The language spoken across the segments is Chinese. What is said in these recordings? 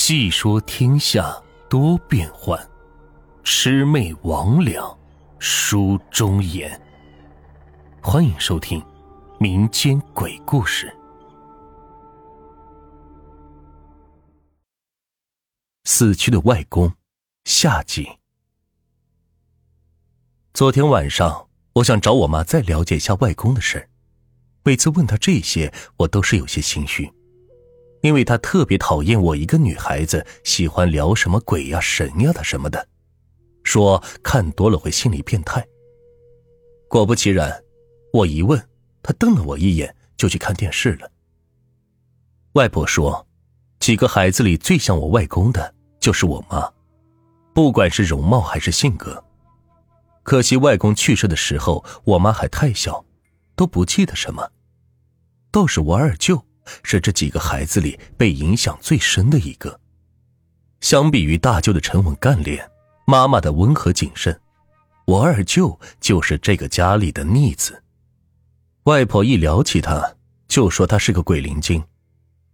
细说天下多变幻，魑魅魍魉书中言。欢迎收听民间鬼故事。死去的外公，下集。昨天晚上，我想找我妈再了解一下外公的事每次问她这些，我都是有些心虚。因为他特别讨厌我一个女孩子喜欢聊什么鬼呀神呀的什么的，说看多了会心理变态。果不其然，我一问，他瞪了我一眼，就去看电视了。外婆说，几个孩子里最像我外公的就是我妈，不管是容貌还是性格。可惜外公去世的时候，我妈还太小，都不记得什么。倒是我二舅。是这几个孩子里被影响最深的一个。相比于大舅的沉稳干练，妈妈的温和谨慎，我二舅就是这个家里的逆子。外婆一聊起他，就说他是个鬼灵精。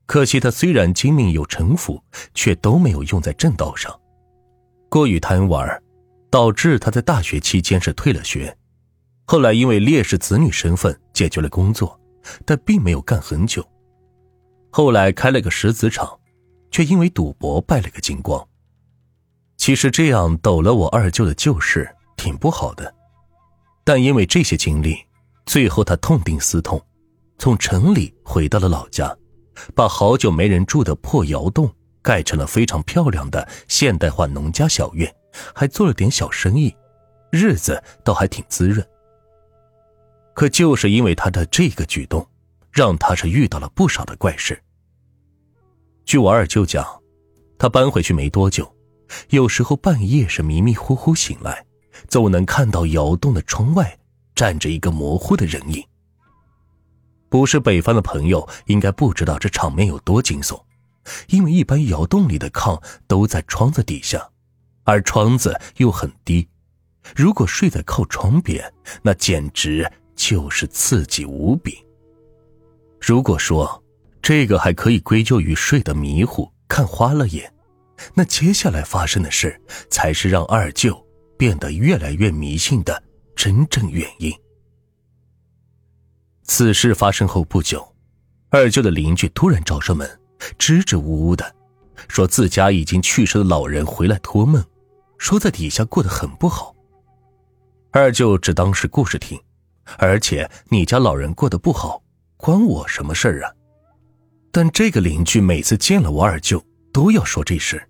可惜他虽然精明有城府，却都没有用在正道上，过于贪玩，导致他在大学期间是退了学。后来因为烈士子女身份解决了工作，但并没有干很久。后来开了个石子厂，却因为赌博败了个精光。其实这样抖了我二舅的旧事，挺不好的。但因为这些经历，最后他痛定思痛，从城里回到了老家，把好久没人住的破窑洞盖成了非常漂亮的现代化农家小院，还做了点小生意，日子倒还挺滋润。可就是因为他的这个举动，让他是遇到了不少的怪事。据我二舅讲，他搬回去没多久，有时候半夜是迷迷糊糊醒来，总能看到窑洞的窗外站着一个模糊的人影。不是北方的朋友应该不知道这场面有多惊悚，因为一般窑洞里的炕都在窗子底下，而窗子又很低，如果睡在靠窗边，那简直就是刺激无比。如果说，这个还可以归咎于睡得迷糊、看花了眼，那接下来发生的事才是让二舅变得越来越迷信的真正原因。此事发生后不久，二舅的邻居突然找上门，支支吾吾的，说自家已经去世的老人回来托梦，说在底下过得很不好。二舅只当是故事听，而且你家老人过得不好，关我什么事儿啊？但这个邻居每次见了我二舅，都要说这事，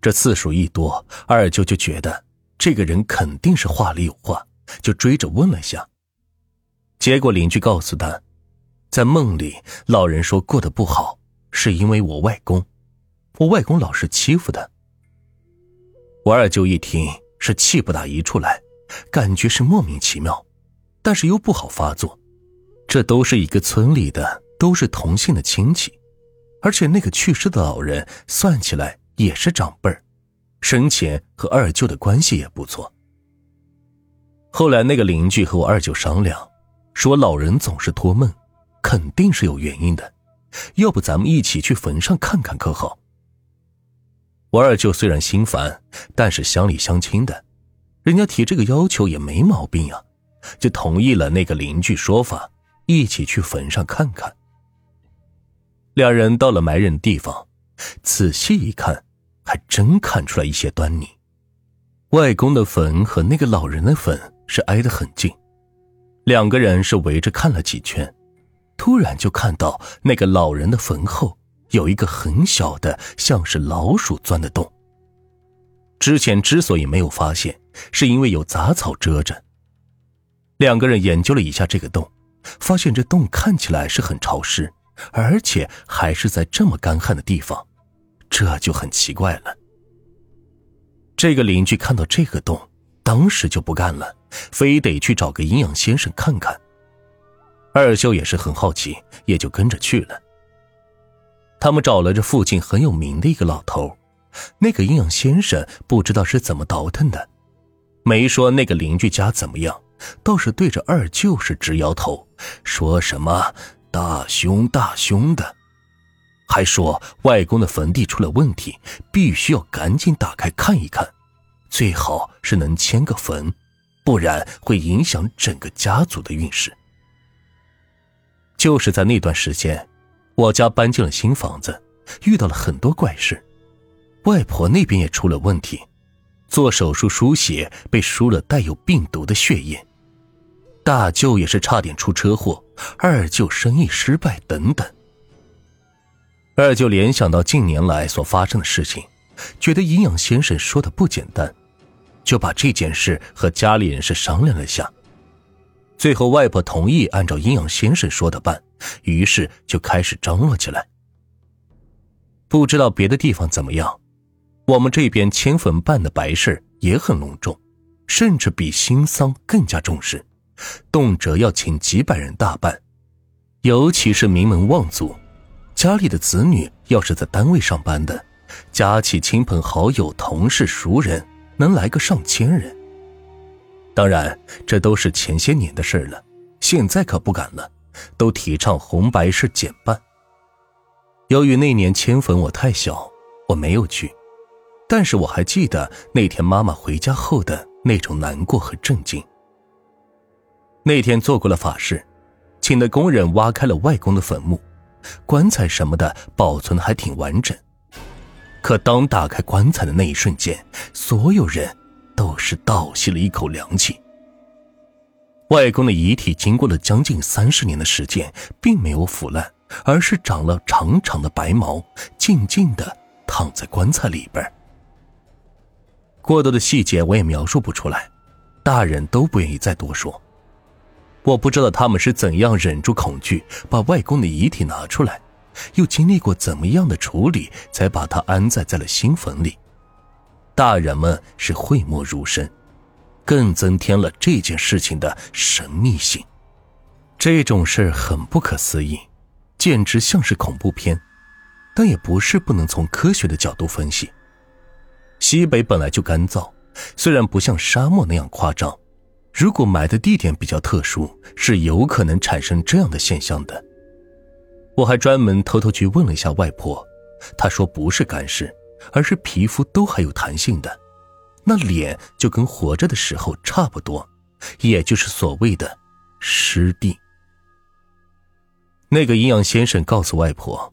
这次数一多，二舅就觉得这个人肯定是话里有话，就追着问了下。结果邻居告诉他，在梦里老人说过得不好，是因为我外公，我外公老是欺负他。我二舅一听是气不打一处来，感觉是莫名其妙，但是又不好发作，这都是一个村里的。都是同姓的亲戚，而且那个去世的老人算起来也是长辈儿，生前和二舅的关系也不错。后来那个邻居和我二舅商量，说老人总是托梦，肯定是有原因的，要不咱们一起去坟上看看可好？我二舅虽然心烦，但是乡里乡亲的，人家提这个要求也没毛病呀，就同意了那个邻居说法，一起去坟上看看。两人到了埋人的地方，仔细一看，还真看出来一些端倪。外公的坟和那个老人的坟是挨得很近，两个人是围着看了几圈，突然就看到那个老人的坟后有一个很小的，像是老鼠钻的洞。之前之所以没有发现，是因为有杂草遮着。两个人研究了一下这个洞，发现这洞看起来是很潮湿。而且还是在这么干旱的地方，这就很奇怪了。这个邻居看到这个洞，当时就不干了，非得去找个阴阳先生看看。二舅也是很好奇，也就跟着去了。他们找了这附近很有名的一个老头，那个阴阳先生不知道是怎么倒腾的，没说那个邻居家怎么样，倒是对着二舅是直摇头，说什么。大凶大凶的，还说外公的坟地出了问题，必须要赶紧打开看一看，最好是能迁个坟，不然会影响整个家族的运势。就是在那段时间，我家搬进了新房子，遇到了很多怪事，外婆那边也出了问题，做手术输血被输了带有病毒的血液，大舅也是差点出车祸，二舅生意失败等等。二舅联想到近年来所发生的事情，觉得营养先生说的不简单，就把这件事和家里人是商量了下。最后，外婆同意按照阴阳先生说的办，于是就开始张罗起来。不知道别的地方怎么样，我们这边迁坟办的白事也很隆重，甚至比新丧更加重视，动辄要请几百人大办，尤其是名门望族。家里的子女要是在单位上班的，加起亲朋好友、同事、熟人，能来个上千人。当然，这都是前些年的事了，现在可不敢了，都提倡红白事减半。由于那年迁坟我太小，我没有去，但是我还记得那天妈妈回家后的那种难过和震惊。那天做过了法事，请的工人挖开了外公的坟墓。棺材什么的保存的还挺完整，可当打开棺材的那一瞬间，所有人都是倒吸了一口凉气。外公的遗体经过了将近三十年的时间，并没有腐烂，而是长了长长的白毛，静静的躺在棺材里边。过多的细节我也描述不出来，大人都不愿意再多说。我不知道他们是怎样忍住恐惧，把外公的遗体拿出来，又经历过怎么样的处理，才把他安在在了新坟里。大人们是讳莫如深，更增添了这件事情的神秘性。这种事很不可思议，简直像是恐怖片，但也不是不能从科学的角度分析。西北本来就干燥，虽然不像沙漠那样夸张。如果埋的地点比较特殊，是有可能产生这样的现象的。我还专门偷偷去问了一下外婆，她说不是干尸，而是皮肤都还有弹性的，那脸就跟活着的时候差不多，也就是所谓的湿地。那个阴阳先生告诉外婆，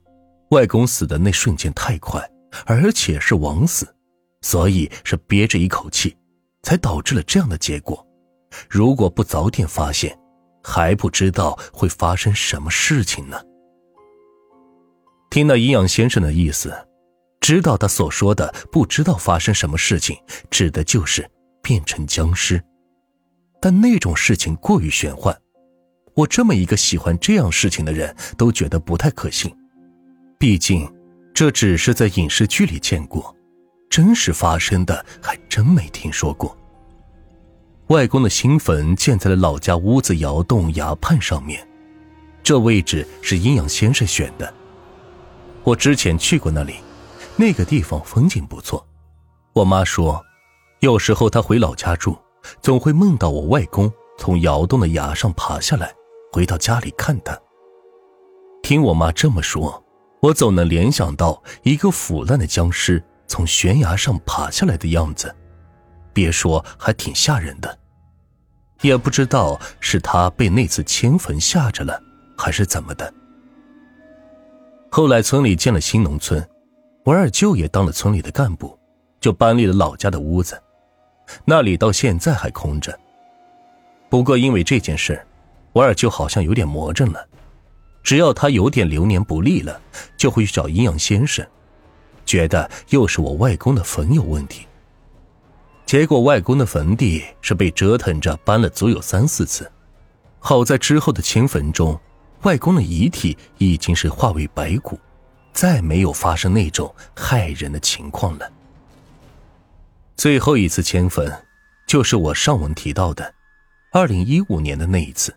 外公死的那瞬间太快，而且是枉死，所以是憋着一口气，才导致了这样的结果。如果不早点发现，还不知道会发生什么事情呢。听到阴阳先生的意思，知道他所说的不知道发生什么事情，指的就是变成僵尸。但那种事情过于玄幻，我这么一个喜欢这样事情的人都觉得不太可信。毕竟，这只是在影视剧里见过，真实发生的还真没听说过。外公的新坟建在了老家屋子窑洞崖畔上面，这位置是阴阳先生选的。我之前去过那里，那个地方风景不错。我妈说，有时候她回老家住，总会梦到我外公从窑洞的崖上爬下来，回到家里看她。听我妈这么说，我总能联想到一个腐烂的僵尸从悬崖上爬下来的样子，别说，还挺吓人的。也不知道是他被那次迁坟吓着了，还是怎么的。后来村里建了新农村，我二舅也当了村里的干部，就搬离了老家的屋子，那里到现在还空着。不过因为这件事，我二舅好像有点魔怔了，只要他有点流年不利了，就会去找阴阳先生，觉得又是我外公的坟有问题。结果，外公的坟地是被折腾着搬了足有三四次，好在之后的迁坟中，外公的遗体已经是化为白骨，再没有发生那种害人的情况了。最后一次迁坟，就是我上文提到的，二零一五年的那一次，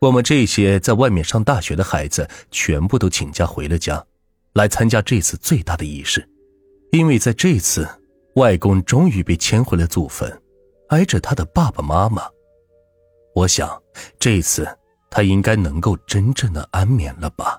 我们这些在外面上大学的孩子全部都请假回了家，来参加这次最大的仪式，因为在这次。外公终于被迁回了祖坟，挨着他的爸爸妈妈。我想，这次他应该能够真正的安眠了吧。